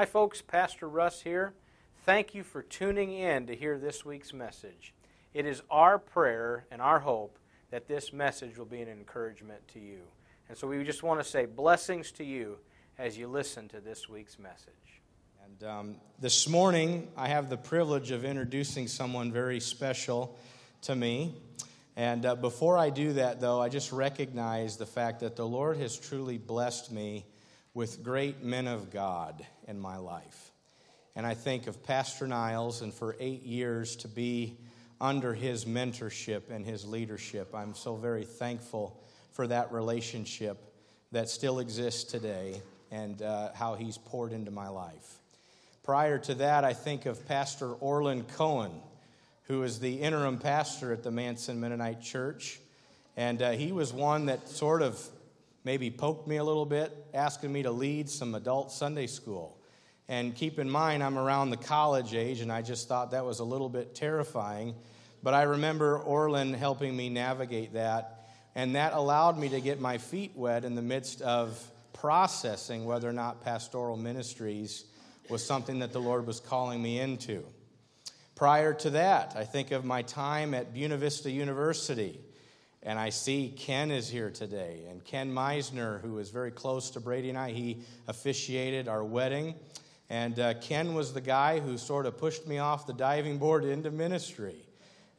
Hi, folks. Pastor Russ here. Thank you for tuning in to hear this week's message. It is our prayer and our hope that this message will be an encouragement to you. And so we just want to say blessings to you as you listen to this week's message. And um, this morning, I have the privilege of introducing someone very special to me. And uh, before I do that, though, I just recognize the fact that the Lord has truly blessed me with great men of God in my life. And I think of Pastor Niles, and for eight years to be under his mentorship and his leadership, I'm so very thankful for that relationship that still exists today and uh, how he's poured into my life. Prior to that, I think of Pastor Orland Cohen, who is the interim pastor at the Manson Mennonite Church. And uh, he was one that sort of maybe poked me a little bit, asking me to lead some adult Sunday school. And keep in mind, I'm around the college age, and I just thought that was a little bit terrifying. But I remember Orland helping me navigate that, and that allowed me to get my feet wet in the midst of processing whether or not pastoral ministries was something that the Lord was calling me into. Prior to that, I think of my time at Buena Vista University and I see Ken is here today. And Ken Meisner, who is very close to Brady and I, he officiated our wedding. And uh, Ken was the guy who sort of pushed me off the diving board into ministry.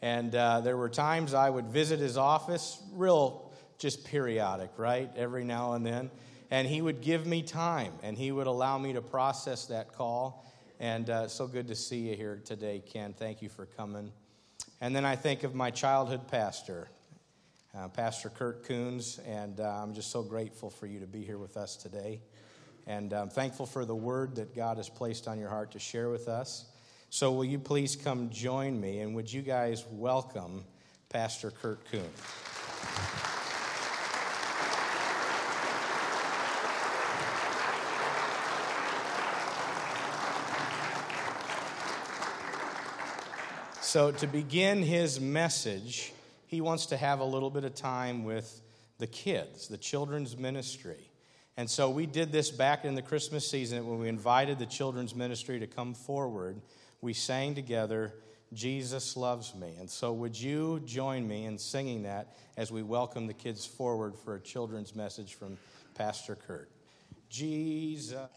And uh, there were times I would visit his office, real just periodic, right? Every now and then. And he would give me time and he would allow me to process that call. And uh, so good to see you here today, Ken. Thank you for coming. And then I think of my childhood pastor, uh, Pastor Kurt Coons, and uh, I'm just so grateful for you to be here with us today. And I'm thankful for the word that God has placed on your heart to share with us. So, will you please come join me, and would you guys welcome Pastor Kurt Coons? So, to begin his message, he wants to have a little bit of time with the kids, the children's ministry. And so we did this back in the Christmas season when we invited the children's ministry to come forward. We sang together, Jesus Loves Me. And so would you join me in singing that as we welcome the kids forward for a children's message from Pastor Kurt? Jesus.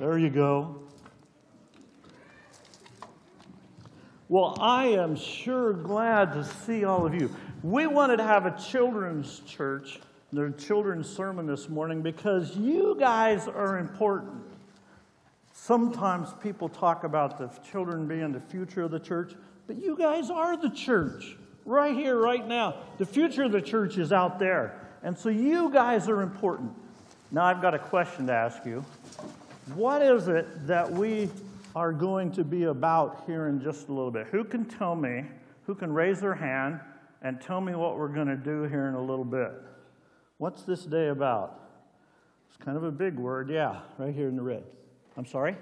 There you go. Well, I am sure glad to see all of you. We wanted to have a children's church, their children's sermon this morning, because you guys are important. Sometimes people talk about the children being the future of the church, but you guys are the church right here, right now. The future of the church is out there. And so you guys are important. Now, I've got a question to ask you. What is it that we are going to be about here in just a little bit? Who can tell me, who can raise their hand and tell me what we're going to do here in a little bit? What's this day about? It's kind of a big word, yeah, right here in the red. I'm sorry?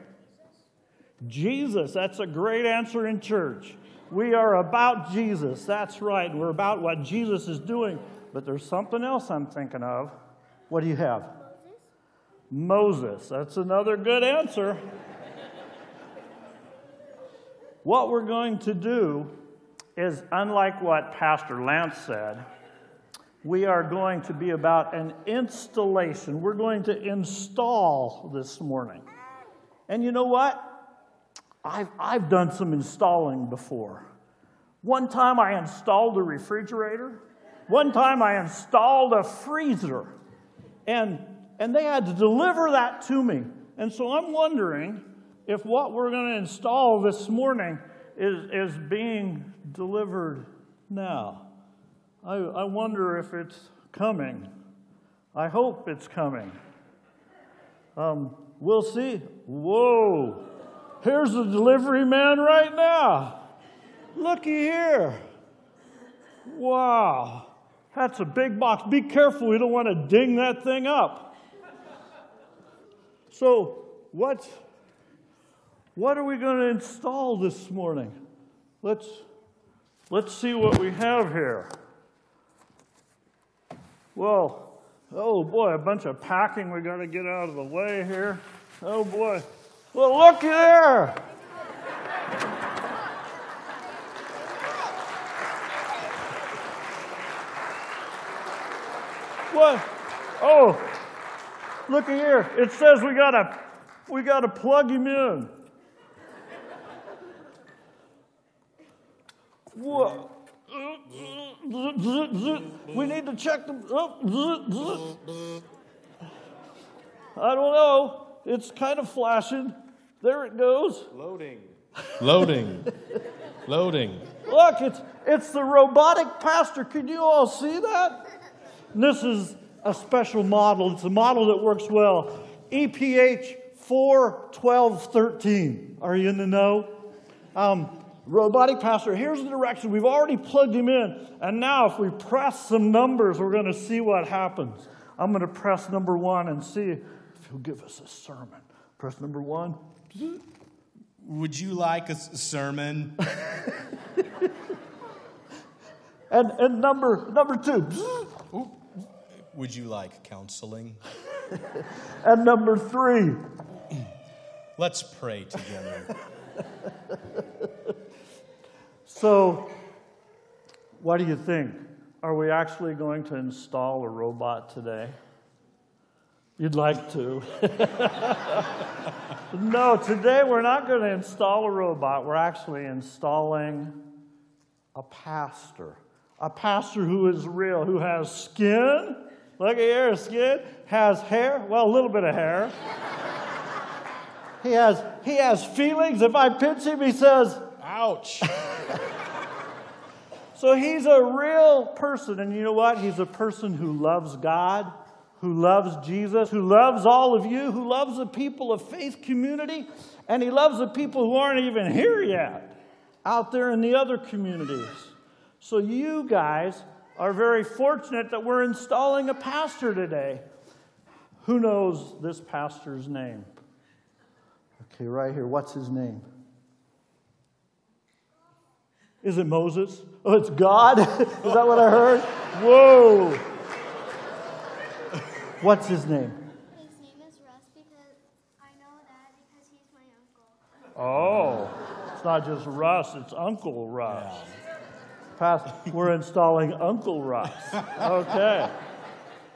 Jesus. That's a great answer in church. We are about Jesus. That's right. We're about what Jesus is doing. But there's something else I'm thinking of. What do you have? Moses. That's another good answer. what we're going to do is, unlike what Pastor Lance said, we are going to be about an installation. We're going to install this morning. And you know what? I've, I've done some installing before. One time I installed a refrigerator. One time I installed a freezer. And and they had to deliver that to me. And so I'm wondering if what we're going to install this morning is, is being delivered now. I, I wonder if it's coming. I hope it's coming. Um, we'll see. Whoa, here's the delivery man right now. Looky here. Wow, that's a big box. Be careful, we don't want to ding that thing up. So, what, what are we going to install this morning? Let's, let's see what we have here. Well, oh boy, a bunch of packing we got to get out of the way here. Oh boy. Well, look there. What? Oh, look here. It says we gotta we gotta plug him in. What? We need to check them. I don't know. It's kind of flashing. There it goes. Loading. Loading. Loading. Look, it's, it's the robotic pastor. Can you all see that? And this is a special model. It's a model that works well. EPH 41213. Are you in the know? Um, robotic pastor, here's the direction. We've already plugged him in. And now, if we press some numbers, we're going to see what happens. I'm going to press number one and see if he'll give us a sermon. Press number one. Would you like a sermon? And, and number, number two. Would you like counseling? And number three. Let's pray together. So, what do you think? Are we actually going to install a robot today? You'd like to. no, today we're not going to install a robot. We're actually installing a pastor. A pastor who is real, who has skin. Look at here, skin. Has hair. Well, a little bit of hair. he has, he has feelings. If I pinch him, he says, Ouch. So he's a real person, and you know what? He's a person who loves God, who loves Jesus, who loves all of you, who loves the people of faith community, and he loves the people who aren't even here yet, out there in the other communities. So you guys are very fortunate that we're installing a pastor today. Who knows this pastor's name? Okay, right here. What's his name? Is it Moses? Oh, it's God? Is that what I heard? Whoa. What's his name? His name is Russ because I know that because he's my uncle. Oh, it's not just Russ, it's Uncle Russ. Pastor, we're installing Uncle Russ. Okay.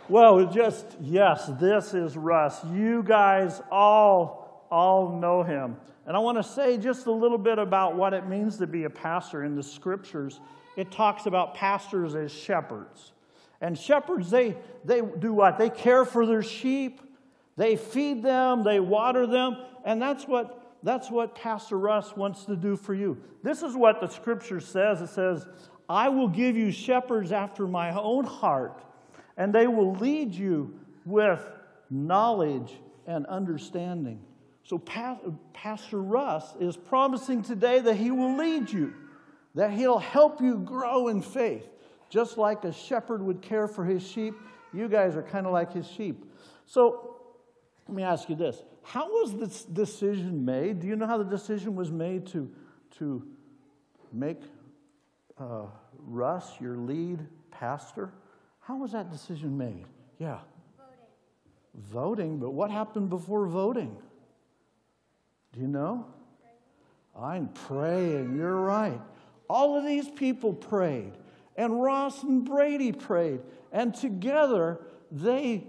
Well, just, yes, this is Russ. You guys all, all know him. And I want to say just a little bit about what it means to be a pastor in the scriptures. It talks about pastors as shepherds. And shepherds, they, they do what? They care for their sheep, they feed them, they water them, and that's what, that's what Pastor Russ wants to do for you. This is what the scripture says it says, I will give you shepherds after my own heart, and they will lead you with knowledge and understanding. So, Pastor Russ is promising today that he will lead you, that he'll help you grow in faith. Just like a shepherd would care for his sheep, you guys are kind of like his sheep. So, let me ask you this How was this decision made? Do you know how the decision was made to, to make uh, Russ your lead pastor? How was that decision made? Yeah. Voting, but what happened before voting? Do you know? I'm praying. You're right. All of these people prayed, and Ross and Brady prayed, and together they,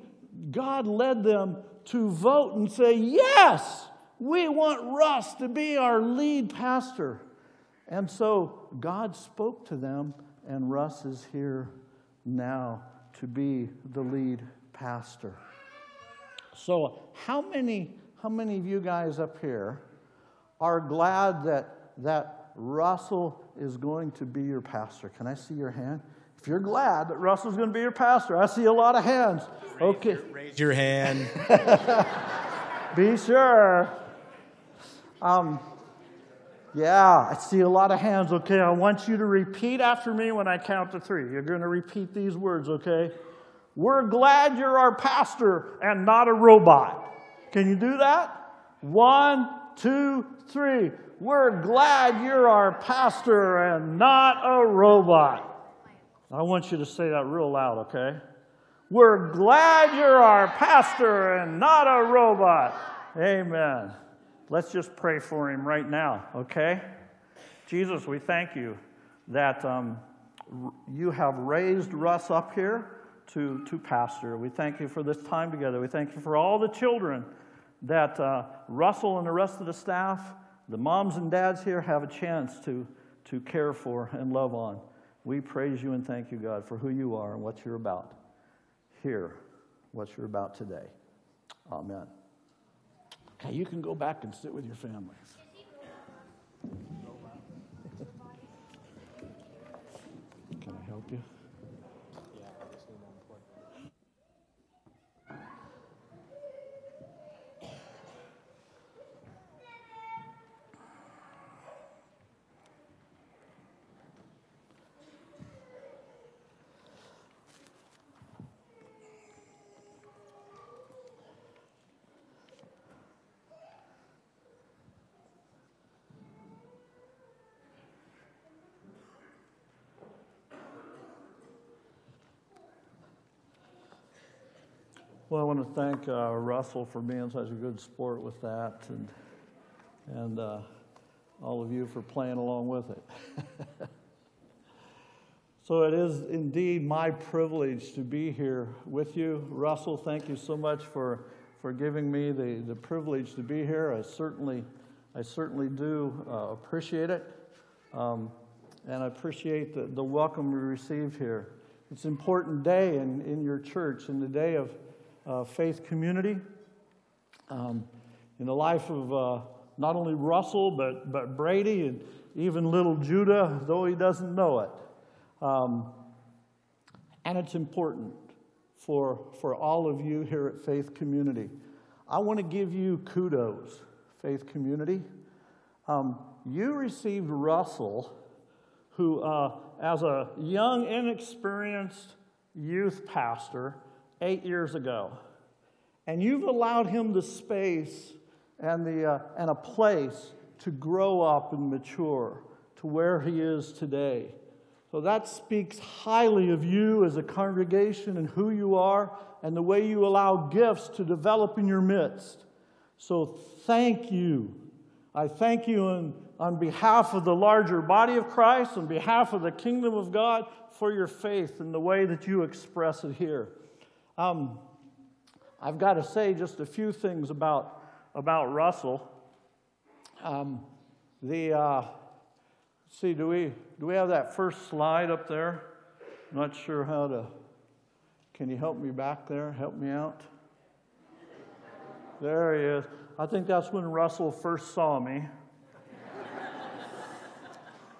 God led them to vote and say, Yes, we want Russ to be our lead pastor. And so God spoke to them, and Russ is here now to be the lead pastor. So, how many, how many of you guys up here are glad that, that Russell is going to be your pastor? Can I see your hand? If you're glad that Russell's going to be your pastor, I see a lot of hands. Okay. Raise your hand. Be sure. Um, yeah, I see a lot of hands. Okay, I want you to repeat after me when I count to three. You're going to repeat these words, okay? We're glad you're our pastor and not a robot. Can you do that? One, two, three. We're glad you're our pastor and not a robot. I want you to say that real loud, okay? We're glad you're our pastor and not a robot. Amen. Let's just pray for him right now, okay? Jesus, we thank you that um, you have raised Russ up here to, to pastor. We thank you for this time together. We thank you for all the children that uh, Russell and the rest of the staff, the moms and dads here, have a chance to, to care for and love on. We praise you and thank you, God, for who you are and what you're about. Hear what you're about today. Amen. You can go back and sit with your families. Can I help you? Well, I want to thank uh, Russell for being such a good sport with that, and and uh, all of you for playing along with it. so it is indeed my privilege to be here with you, Russell. Thank you so much for for giving me the, the privilege to be here. I certainly I certainly do uh, appreciate it, um, and I appreciate the, the welcome we receive here. It's an important day in, in your church, in the day of uh, faith community. Um, in the life of uh, not only Russell, but, but Brady and even little Judah, though he doesn't know it. Um, and it's important for, for all of you here at Faith Community. I want to give you kudos, Faith Community. Um, you received Russell, who, uh, as a young, inexperienced youth pastor, eight years ago. And you've allowed him the space and, the, uh, and a place to grow up and mature to where he is today. So that speaks highly of you as a congregation and who you are and the way you allow gifts to develop in your midst. So thank you. I thank you on, on behalf of the larger body of Christ, on behalf of the kingdom of God, for your faith and the way that you express it here. Um, I've got to say just a few things about, about Russell. Um, the, uh, see, do we, do we have that first slide up there? I'm not sure how to. Can you help me back there? Help me out. There he is. I think that's when Russell first saw me.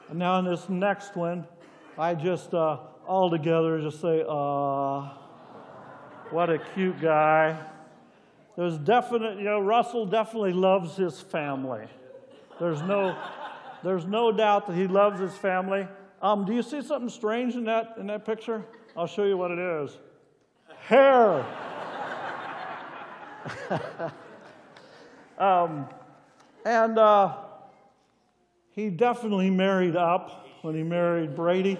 and now in this next one, I just uh, all together just say, uh, what a cute guy. There's definite, you know, Russell definitely loves his family. There's no, there's no doubt that he loves his family. Um, do you see something strange in that in that picture? I'll show you what it is. Hair. um, and uh, he definitely married up when he married Brady.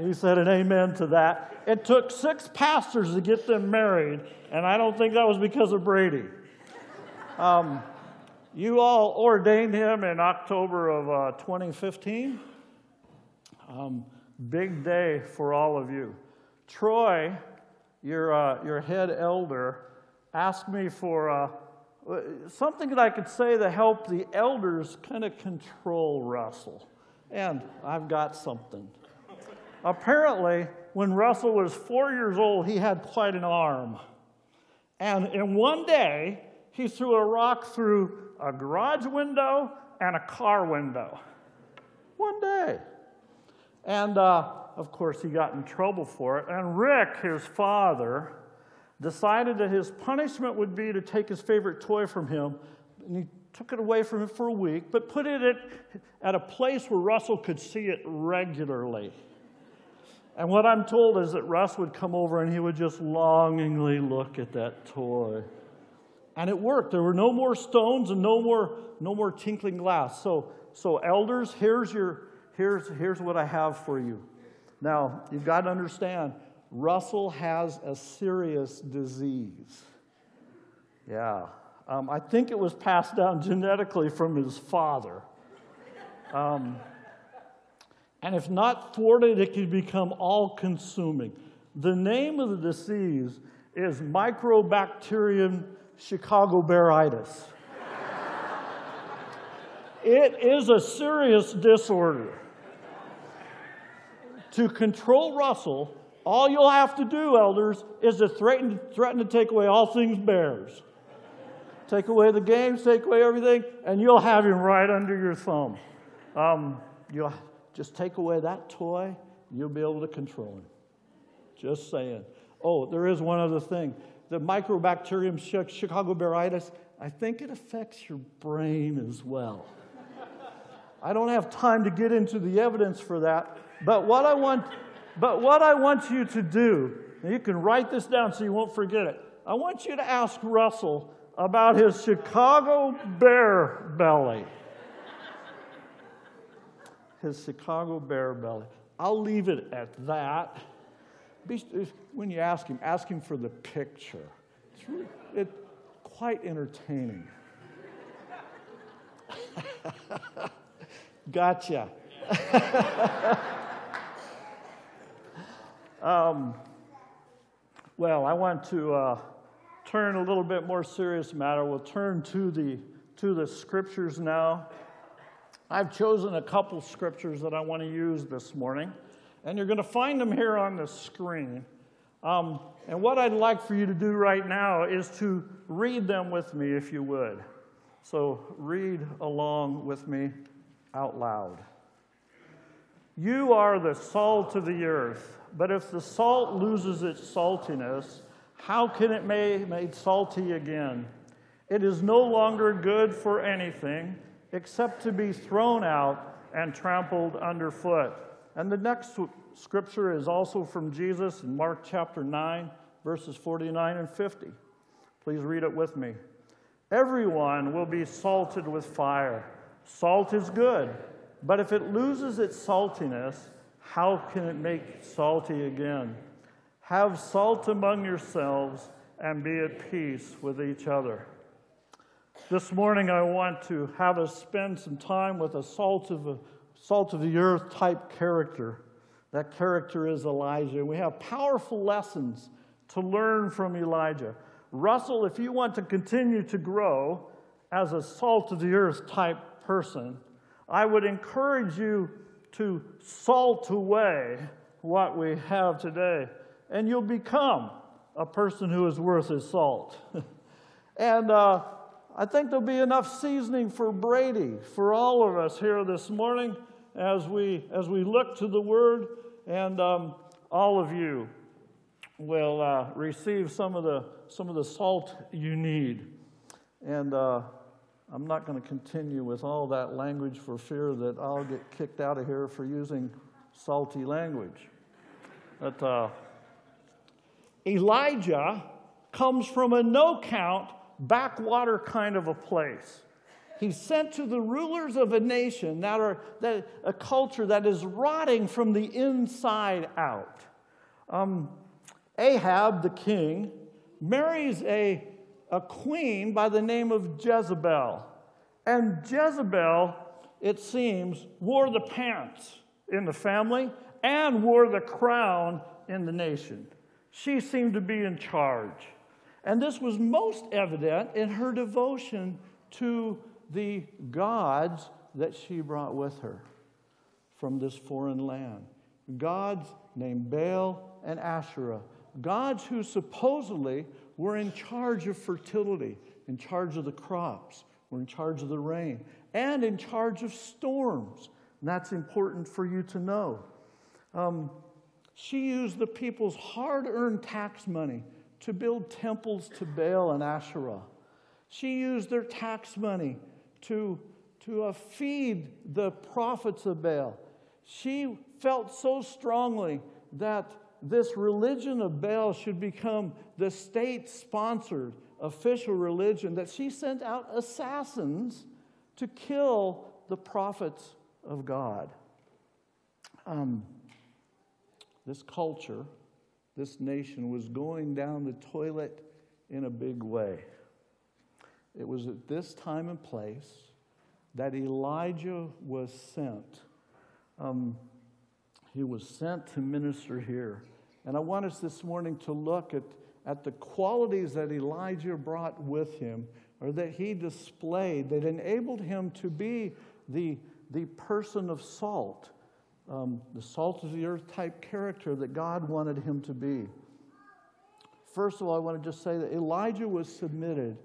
He said an amen to that. It took six pastors to get them married, and I don't think that was because of Brady. Um, you all ordained him in October of uh, 2015. Um, big day for all of you. Troy, your, uh, your head elder, asked me for uh, something that I could say to help the elders kind of control Russell. And I've got something. Apparently, when Russell was four years old, he had quite an arm. And in one day, he threw a rock through a garage window and a car window. One day. And uh, of course, he got in trouble for it. And Rick, his father, decided that his punishment would be to take his favorite toy from him. And he took it away from him for a week, but put it at, at a place where Russell could see it regularly. And what I'm told is that Russ would come over and he would just longingly look at that toy. And it worked. There were no more stones and no more, no more tinkling glass. So, so elders, here's, your, here's, here's what I have for you. Now, you've got to understand, Russell has a serious disease. Yeah. Um, I think it was passed down genetically from his father. Um, and if not thwarted, it can become all consuming. The name of the disease is Mycobacterium Chicago bearitis. it is a serious disorder. To control Russell, all you'll have to do, elders, is to threaten, threaten to take away all things bears. Take away the games, take away everything, and you'll have him right under your thumb. Um, you'll just take away that toy, you'll be able to control him. Just saying. Oh, there is one other thing. The Mycobacterium Chicago bearitis, I think it affects your brain as well. I don't have time to get into the evidence for that, but what I want, but what I want you to do, you can write this down so you won't forget it. I want you to ask Russell about his Chicago bear belly his Chicago bear belly. I'll leave it at that. When you ask him, ask him for the picture. It's, really, it's quite entertaining. gotcha. um, well, I want to uh, turn a little bit more serious matter. We'll turn to the to the scriptures now. I've chosen a couple scriptures that I want to use this morning, and you're going to find them here on the screen. Um, and what I'd like for you to do right now is to read them with me, if you would. So read along with me out loud. You are the salt of the earth, but if the salt loses its saltiness, how can it be made salty again? It is no longer good for anything except to be thrown out and trampled underfoot. And the next scripture is also from Jesus in Mark chapter 9, verses 49 and 50. Please read it with me. Everyone will be salted with fire. Salt is good, but if it loses its saltiness, how can it make salty again? Have salt among yourselves and be at peace with each other. This morning, I want to have us spend some time with a salt of, a, salt of the earth type character. That character is Elijah. We have powerful lessons to learn from Elijah. Russell, if you want to continue to grow as a salt of the earth type person, I would encourage you to salt away what we have today, and you'll become a person who is worth his salt. and uh, I think there'll be enough seasoning for Brady, for all of us here this morning as we, as we look to the Word, and um, all of you will uh, receive some of, the, some of the salt you need. And uh, I'm not going to continue with all that language for fear that I'll get kicked out of here for using salty language. But uh, Elijah comes from a no count backwater kind of a place. He's sent to the rulers of a nation that are that, a culture that is rotting from the inside out. Um, Ahab, the king, marries a, a queen by the name of Jezebel. And Jezebel, it seems, wore the pants in the family and wore the crown in the nation. She seemed to be in charge. And this was most evident in her devotion to the gods that she brought with her from this foreign land. Gods named Baal and Asherah, gods who supposedly we're in charge of fertility, in charge of the crops, we're in charge of the rain, and in charge of storms. And that's important for you to know. Um, she used the people's hard earned tax money to build temples to Baal and Asherah. She used their tax money to, to uh, feed the prophets of Baal. She felt so strongly that this religion of Baal should become the state sponsored official religion that she sent out assassins to kill the prophets of God. Um, this culture, this nation was going down the toilet in a big way. It was at this time and place that Elijah was sent. Um, he was sent to minister here. And I want us this morning to look at, at the qualities that Elijah brought with him or that he displayed that enabled him to be the, the person of salt, um, the salt of the earth type character that God wanted him to be. First of all, I want to just say that Elijah was submitted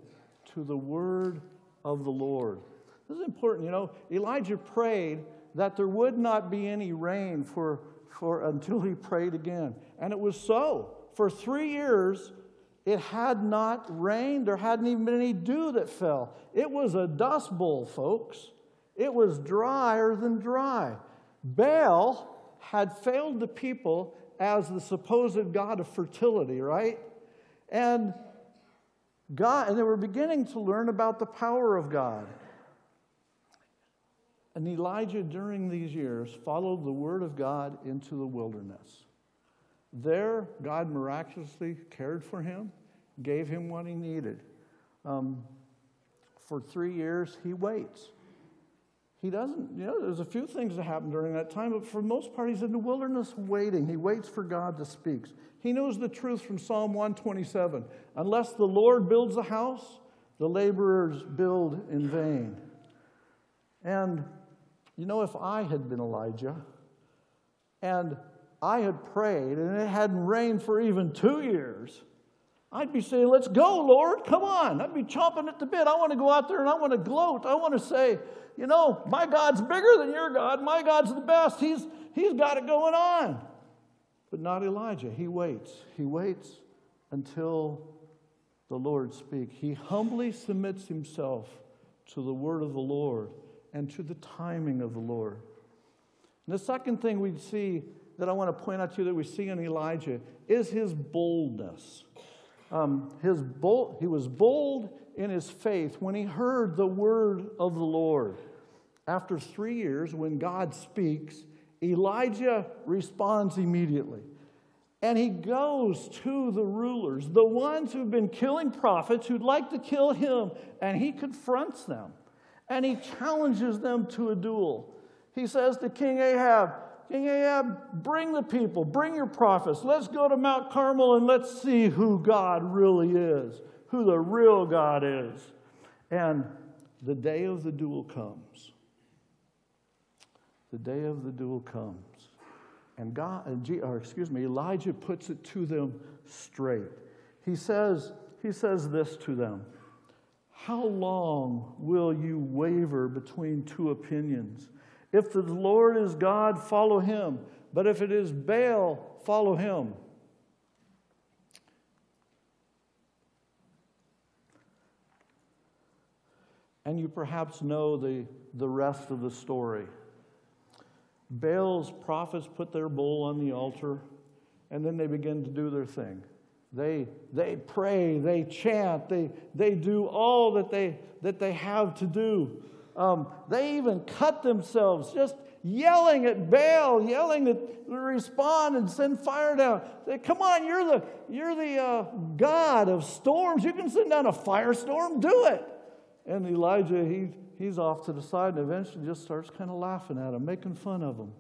to the word of the Lord. This is important. You know, Elijah prayed that there would not be any rain for, for until he prayed again. And it was so. For three years, it had not rained. There hadn't even been any dew that fell. It was a dust bowl, folks. It was drier than dry. Baal had failed the people as the supposed god of fertility, right? And God, and they were beginning to learn about the power of God. And Elijah, during these years, followed the word of God into the wilderness. There, God miraculously cared for him, gave him what he needed. Um, for three years, he waits. He doesn't, you know, there's a few things that happen during that time, but for the most part, he's in the wilderness waiting. He waits for God to speak. He knows the truth from Psalm 127 Unless the Lord builds a house, the laborers build in vain. And you know, if I had been Elijah and I had prayed and it hadn't rained for even two years, I'd be saying, Let's go, Lord, come on. I'd be chomping at the bit. I want to go out there and I want to gloat. I want to say, You know, my God's bigger than your God. My God's the best. He's, he's got it going on. But not Elijah. He waits. He waits until the Lord speaks. He humbly submits himself to the word of the Lord and to the timing of the Lord. And the second thing we see that I want to point out to you that we see in Elijah is his boldness. Um, his bold, he was bold in his faith when he heard the word of the Lord. After three years, when God speaks, Elijah responds immediately. And he goes to the rulers, the ones who've been killing prophets, who'd like to kill him, and he confronts them and he challenges them to a duel. He says to King Ahab, King Ahab, bring the people, bring your prophets. Let's go to Mount Carmel and let's see who God really is, who the real God is. And the day of the duel comes. The day of the duel comes. And God, or excuse me, Elijah puts it to them straight. He says, he says this to them. How long will you waver between two opinions? If the Lord is God, follow him. But if it is Baal, follow him. And you perhaps know the, the rest of the story. Baal's prophets put their bull on the altar, and then they begin to do their thing. They, they pray, they chant, they, they do all that they, that they have to do. Um, they even cut themselves just yelling at Baal, yelling to respond and send fire down. They, Come on, you're the, you're the uh, God of storms. You can send down a firestorm, do it. And Elijah, he, he's off to the side and eventually just starts kind of laughing at him, making fun of him.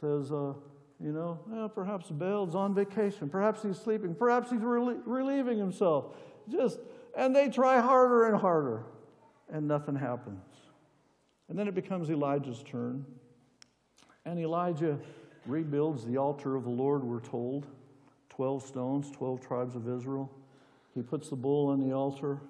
Says, uh, you know, well, perhaps Baal's on vacation. Perhaps he's sleeping. Perhaps he's relieving himself. Just, and they try harder and harder, and nothing happens. And then it becomes Elijah's turn. And Elijah rebuilds the altar of the Lord, we're told 12 stones, 12 tribes of Israel. He puts the bull on the altar,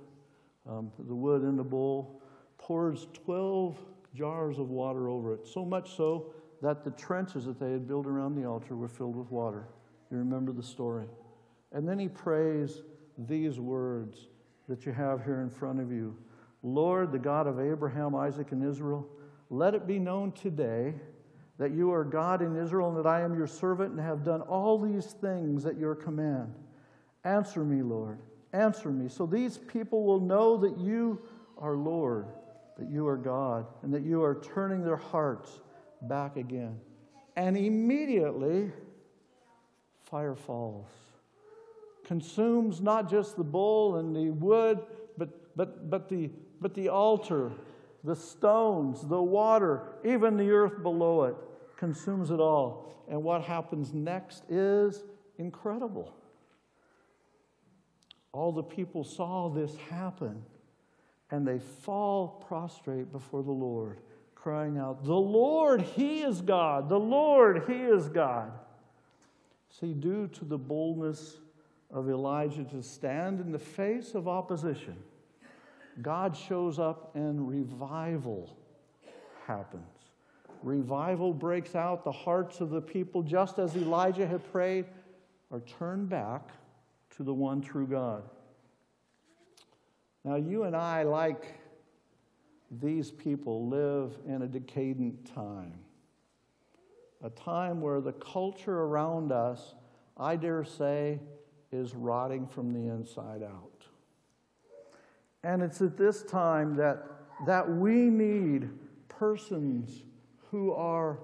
um, the wood in the bowl, pours 12 jars of water over it, so much so that the trenches that they had built around the altar were filled with water. You remember the story. And then he prays these words that you have here in front of you Lord, the God of Abraham, Isaac, and Israel, let it be known today that you are God in Israel and that I am your servant and have done all these things at your command. Answer me, Lord. Answer me. So these people will know that you are Lord, that you are God, and that you are turning their hearts back again. And immediately, fire falls. Consumes not just the bowl and the wood, but, but, but, the, but the altar, the stones, the water, even the earth below it, consumes it all. And what happens next is incredible. All the people saw this happen, and they fall prostrate before the Lord, crying out, The Lord, He is God! The Lord, He is God! See, due to the boldness of Elijah to stand in the face of opposition, God shows up and revival happens. Revival breaks out. The hearts of the people, just as Elijah had prayed, are turned back to the one true God. Now, you and I, like these people, live in a decadent time. A time where the culture around us, I dare say, is rotting from the inside out. And it's at this time that, that we need persons who are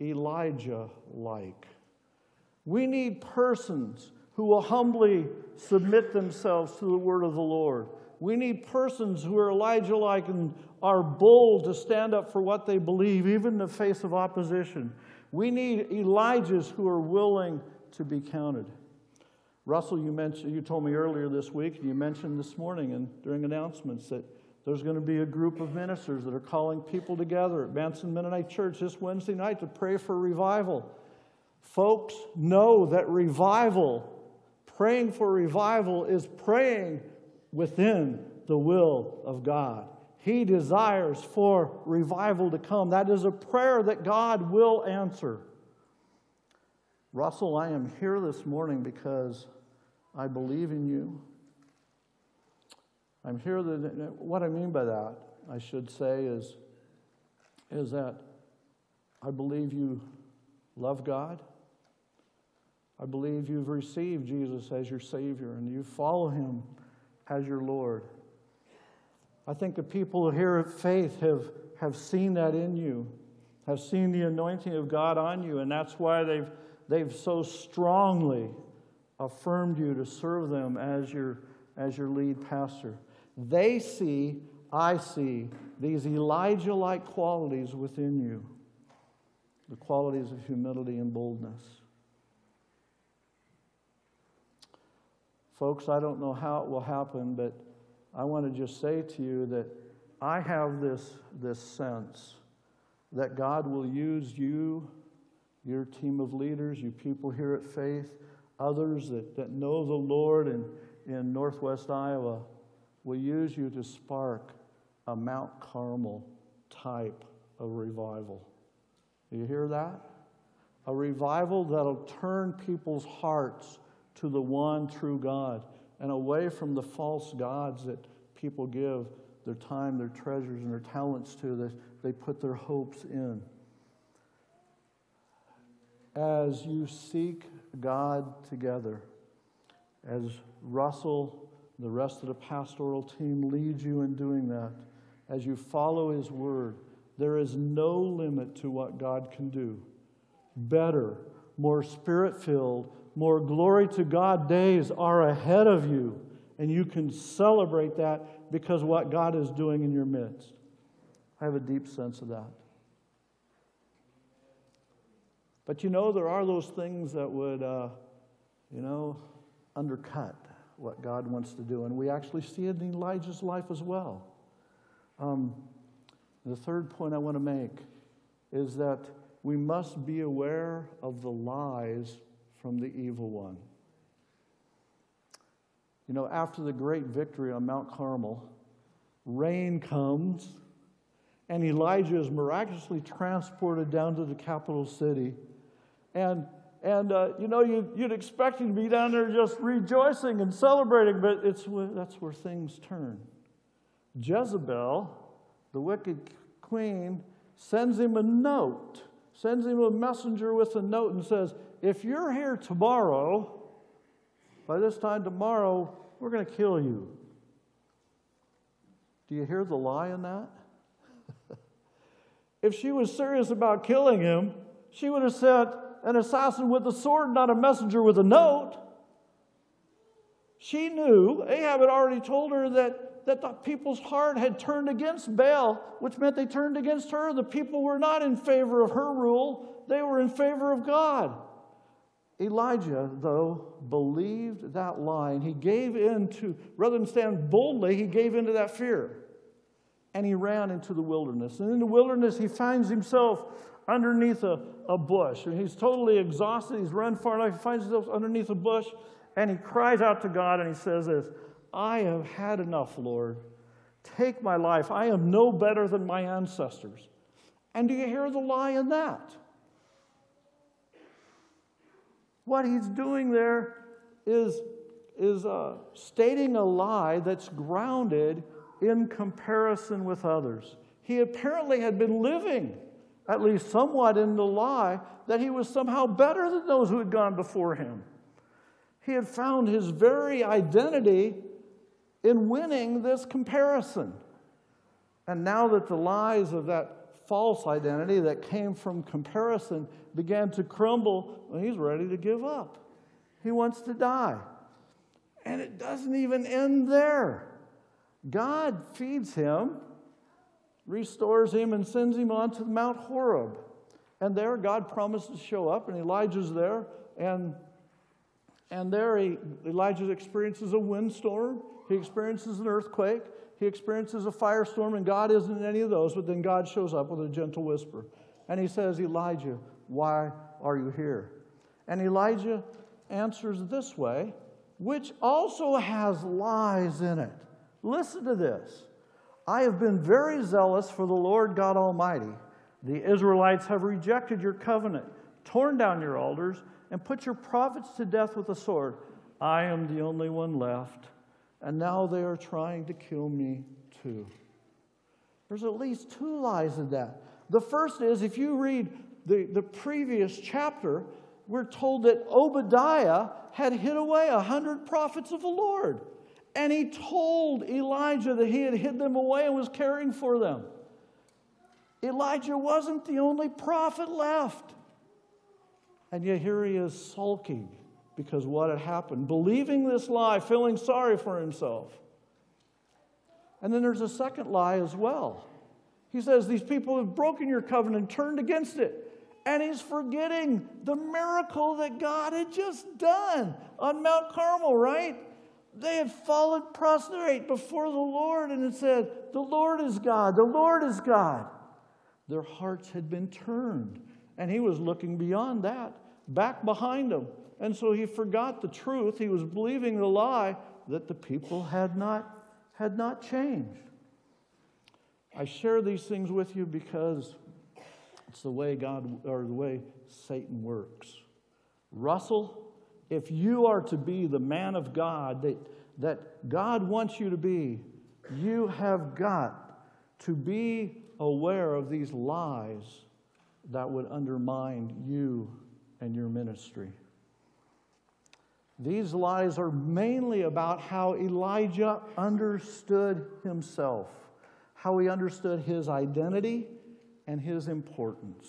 Elijah like. We need persons who will humbly submit themselves to the word of the Lord. We need persons who are Elijah like and are bold to stand up for what they believe, even in the face of opposition. We need Elijahs who are willing to be counted. Russell, you mentioned, you told me earlier this week, and you mentioned this morning and during announcements that there's going to be a group of ministers that are calling people together at Manson Mennonite Church this Wednesday night to pray for revival. Folks, know that revival, praying for revival, is praying within the will of God. He desires for revival to come. That is a prayer that God will answer. Russell, I am here this morning because I believe in you. I'm here that what I mean by that, I should say, is, is that I believe you love God. I believe you've received Jesus as your Savior and you follow Him as your Lord. I think the people here at faith have, have seen that in you, have seen the anointing of God on you, and that's why they've, they've so strongly affirmed you to serve them as your, as your lead pastor. They see, I see, these Elijah like qualities within you the qualities of humility and boldness. Folks, I don't know how it will happen, but I want to just say to you that I have this, this sense that God will use you, your team of leaders, you people here at Faith, others that, that know the Lord in, in Northwest Iowa, will use you to spark a Mount Carmel type of revival. You hear that? A revival that'll turn people's hearts to the one true God and away from the false gods that people give their time, their treasures, and their talents to, that they put their hopes in. As you seek God together, as Russell the rest of the pastoral team leads you in doing that. As you follow His Word, there is no limit to what God can do. Better, more spirit filled, more glory to God days are ahead of you, and you can celebrate that because what God is doing in your midst. I have a deep sense of that. But you know, there are those things that would, uh, you know, undercut what God wants to do. And we actually see it in Elijah's life as well. Um, the third point I want to make is that we must be aware of the lies from the evil one. You know, after the great victory on Mount Carmel, rain comes, and Elijah is miraculously transported down to the capital city. And, and uh, you know, you, you'd expect him to be down there just rejoicing and celebrating, but it's, that's where things turn. Jezebel, the wicked queen, sends him a note, sends him a messenger with a note, and says, If you're here tomorrow, by this time tomorrow, we're going to kill you. Do you hear the lie in that? if she was serious about killing him, she would have sent an assassin with a sword, not a messenger with a note. She knew, Ahab had already told her that, that the people's heart had turned against Baal, which meant they turned against her. The people were not in favor of her rule, they were in favor of God. Elijah, though, believed that lie, and he gave in to, rather than stand boldly, he gave into that fear. And he ran into the wilderness. And in the wilderness, he finds himself underneath a, a bush. And he's totally exhausted. He's run far enough. He finds himself underneath a bush, and he cries out to God, and he says this I have had enough, Lord. Take my life. I am no better than my ancestors. And do you hear the lie in that? What he's doing there is, is uh, stating a lie that's grounded in comparison with others. He apparently had been living, at least somewhat, in the lie that he was somehow better than those who had gone before him. He had found his very identity in winning this comparison. And now that the lies of that false identity that came from comparison began to crumble, well, he's ready to give up. He wants to die. And it doesn't even end there. God feeds him, restores him, and sends him on to Mount Horeb. And there, God promises to show up, and Elijah's there. And, and there, he, Elijah experiences a windstorm, he experiences an earthquake, he experiences a firestorm, and God isn't in any of those, but then God shows up with a gentle whisper. And he says, Elijah, why are you here? And Elijah answers this way, which also has lies in it. Listen to this I have been very zealous for the Lord God Almighty. The Israelites have rejected your covenant, torn down your altars, and put your prophets to death with the sword. I am the only one left and now they are trying to kill me too. There's at least two lies in that. The first is if you read the, the previous chapter, we're told that Obadiah had hid away a hundred prophets of the Lord. And he told Elijah that he had hid them away and was caring for them. Elijah wasn't the only prophet left. And yet here he is sulking because what had happened, believing this lie, feeling sorry for himself. And then there's a second lie as well. He says, These people have broken your covenant, turned against it. And he's forgetting the miracle that God had just done on Mount Carmel, right? They had fallen prostrate before the Lord and had said, The Lord is God, the Lord is God. Their hearts had been turned. And he was looking beyond that, back behind him. and so he forgot the truth. He was believing the lie that the people had not, had not changed. I share these things with you because it's the way God or the way Satan works. Russell, if you are to be the man of God that, that God wants you to be, you have got to be aware of these lies that would undermine you and your ministry. These lies are mainly about how Elijah understood himself, how he understood his identity and his importance.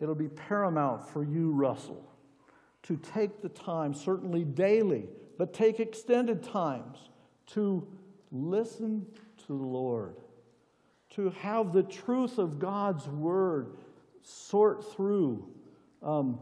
It'll be paramount for you, Russell, to take the time, certainly daily, but take extended times to listen to the Lord, to have the truth of God's word sort through. Um,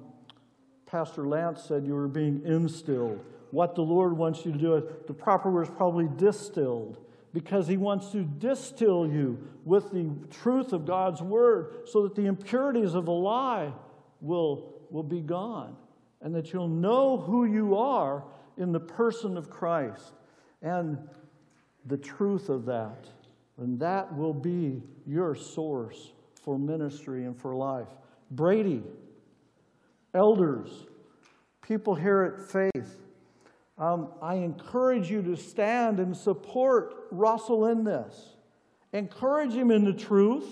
Pastor Lance said you were being instilled. What the Lord wants you to do, the proper word is probably distilled, because He wants to distill you with the truth of God's word so that the impurities of a lie will, will be gone and that you'll know who you are in the person of Christ and the truth of that. And that will be your source for ministry and for life. Brady, elders, people here at Faith, um, I encourage you to stand and support Russell in this. Encourage him in the truth.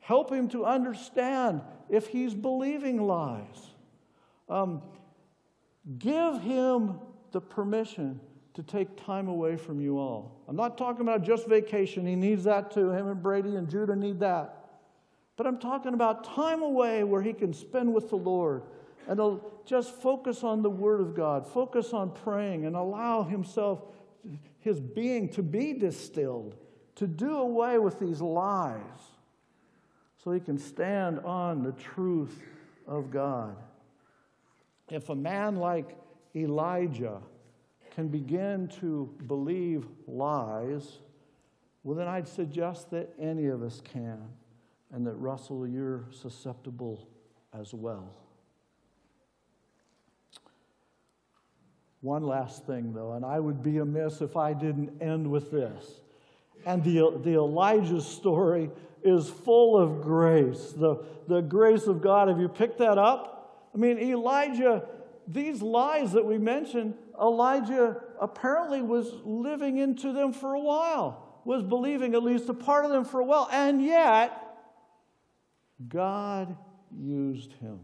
Help him to understand if he's believing lies. Um, give him the permission to take time away from you all. I'm not talking about just vacation. He needs that too. Him and Brady and Judah need that. But I'm talking about time away where he can spend with the Lord and just focus on the Word of God, focus on praying, and allow himself, his being, to be distilled, to do away with these lies so he can stand on the truth of God. If a man like Elijah can begin to believe lies, well, then I'd suggest that any of us can, and that Russell, you're susceptible as well. One last thing, though, and I would be amiss if I didn't end with this. And the, the Elijah story is full of grace, the, the grace of God. Have you picked that up? I mean, Elijah, these lies that we mentioned, Elijah apparently was living into them for a while, was believing at least a part of them for a while, and yet God used him.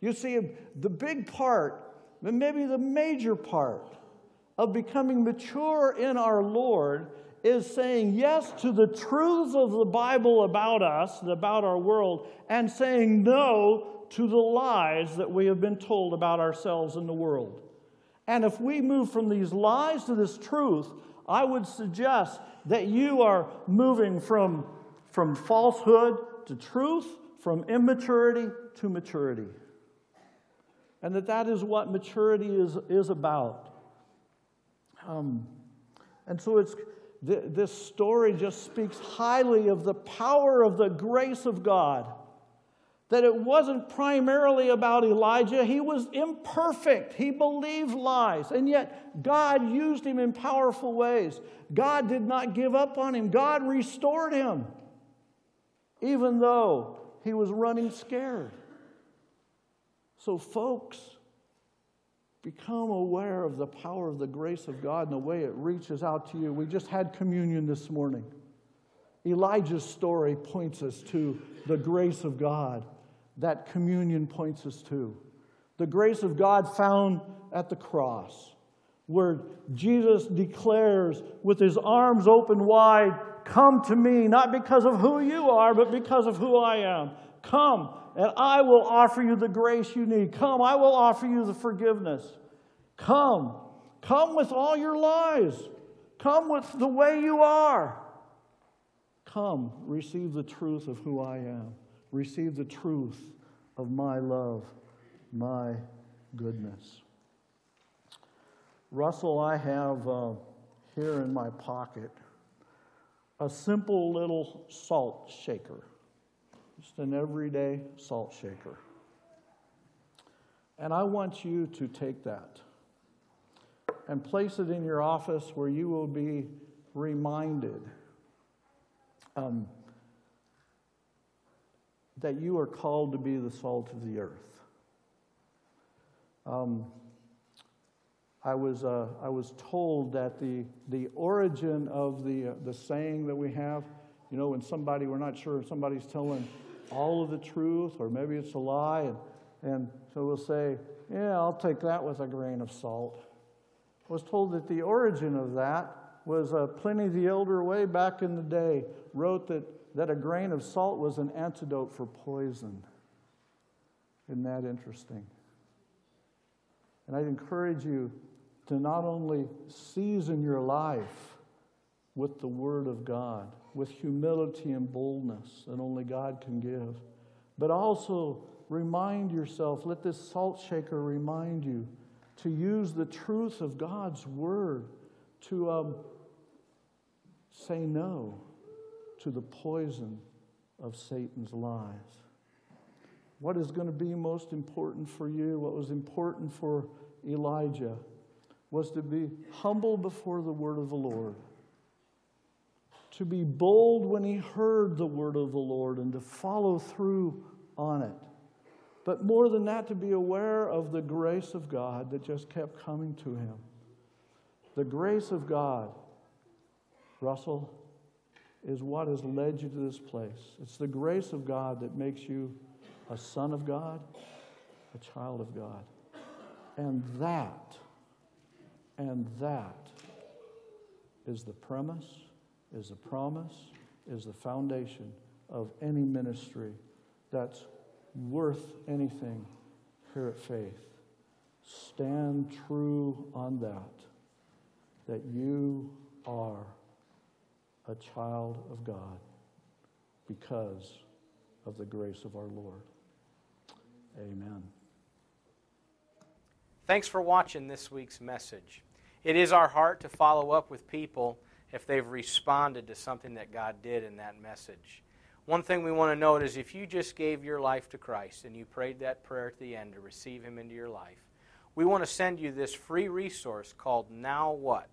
You see, the big part maybe the major part of becoming mature in our Lord is saying yes to the truths of the Bible about us and about our world, and saying no to the lies that we have been told about ourselves and the world. And if we move from these lies to this truth, I would suggest that you are moving from, from falsehood to truth, from immaturity to maturity and that that is what maturity is, is about. Um, and so it's, th- this story just speaks highly of the power of the grace of God. That it wasn't primarily about Elijah. He was imperfect. He believed lies. And yet, God used him in powerful ways. God did not give up on him, God restored him, even though he was running scared. So, folks, become aware of the power of the grace of God and the way it reaches out to you. We just had communion this morning. Elijah's story points us to the grace of God. That communion points us to. The grace of God found at the cross, where Jesus declares with his arms open wide, Come to me, not because of who you are, but because of who I am. Come, and I will offer you the grace you need. Come, I will offer you the forgiveness. Come. Come with all your lies. Come with the way you are. Come, receive the truth of who I am. Receive the truth of my love, my goodness. Russell, I have uh, here in my pocket a simple little salt shaker. Just an everyday salt shaker. And I want you to take that and place it in your office where you will be reminded um, that you are called to be the salt of the earth. Um, I was, uh, I was told that the, the origin of the, uh, the saying that we have, you know, when somebody, we're not sure if somebody's telling all of the truth, or maybe it's a lie. And, and so we'll say, Yeah, I'll take that with a grain of salt. I was told that the origin of that was uh, Pliny the Elder, way back in the day, wrote that, that a grain of salt was an antidote for poison. Isn't that interesting? And I'd encourage you to not only season your life with the Word of God, with humility and boldness that only God can give. But also remind yourself, let this salt shaker remind you to use the truth of God's word to um, say no to the poison of Satan's lies. What is going to be most important for you? What was important for Elijah was to be humble before the word of the Lord, to be bold when he heard the word of the Lord, and to follow through on it. But more than that, to be aware of the grace of God that just kept coming to him. The grace of God, Russell, is what has led you to this place. It's the grace of God that makes you a son of God, a child of God. And that, and that is the premise, is the promise, is the foundation of any ministry that's worth anything here at Faith. Stand true on that, that you are a child of God because of the grace of our Lord. Amen. Thanks for watching this week's message. It is our heart to follow up with people if they've responded to something that God did in that message. One thing we want to note is if you just gave your life to Christ and you prayed that prayer at the end to receive Him into your life, we want to send you this free resource called Now What?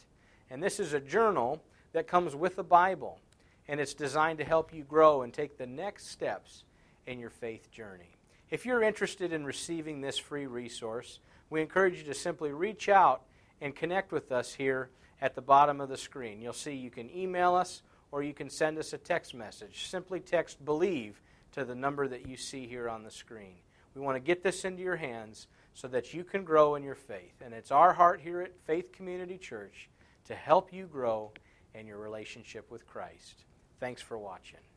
And this is a journal that comes with the Bible, and it's designed to help you grow and take the next steps in your faith journey. If you're interested in receiving this free resource, we encourage you to simply reach out and connect with us here at the bottom of the screen. You'll see you can email us or you can send us a text message. Simply text believe to the number that you see here on the screen. We want to get this into your hands so that you can grow in your faith. And it's our heart here at Faith Community Church to help you grow in your relationship with Christ. Thanks for watching.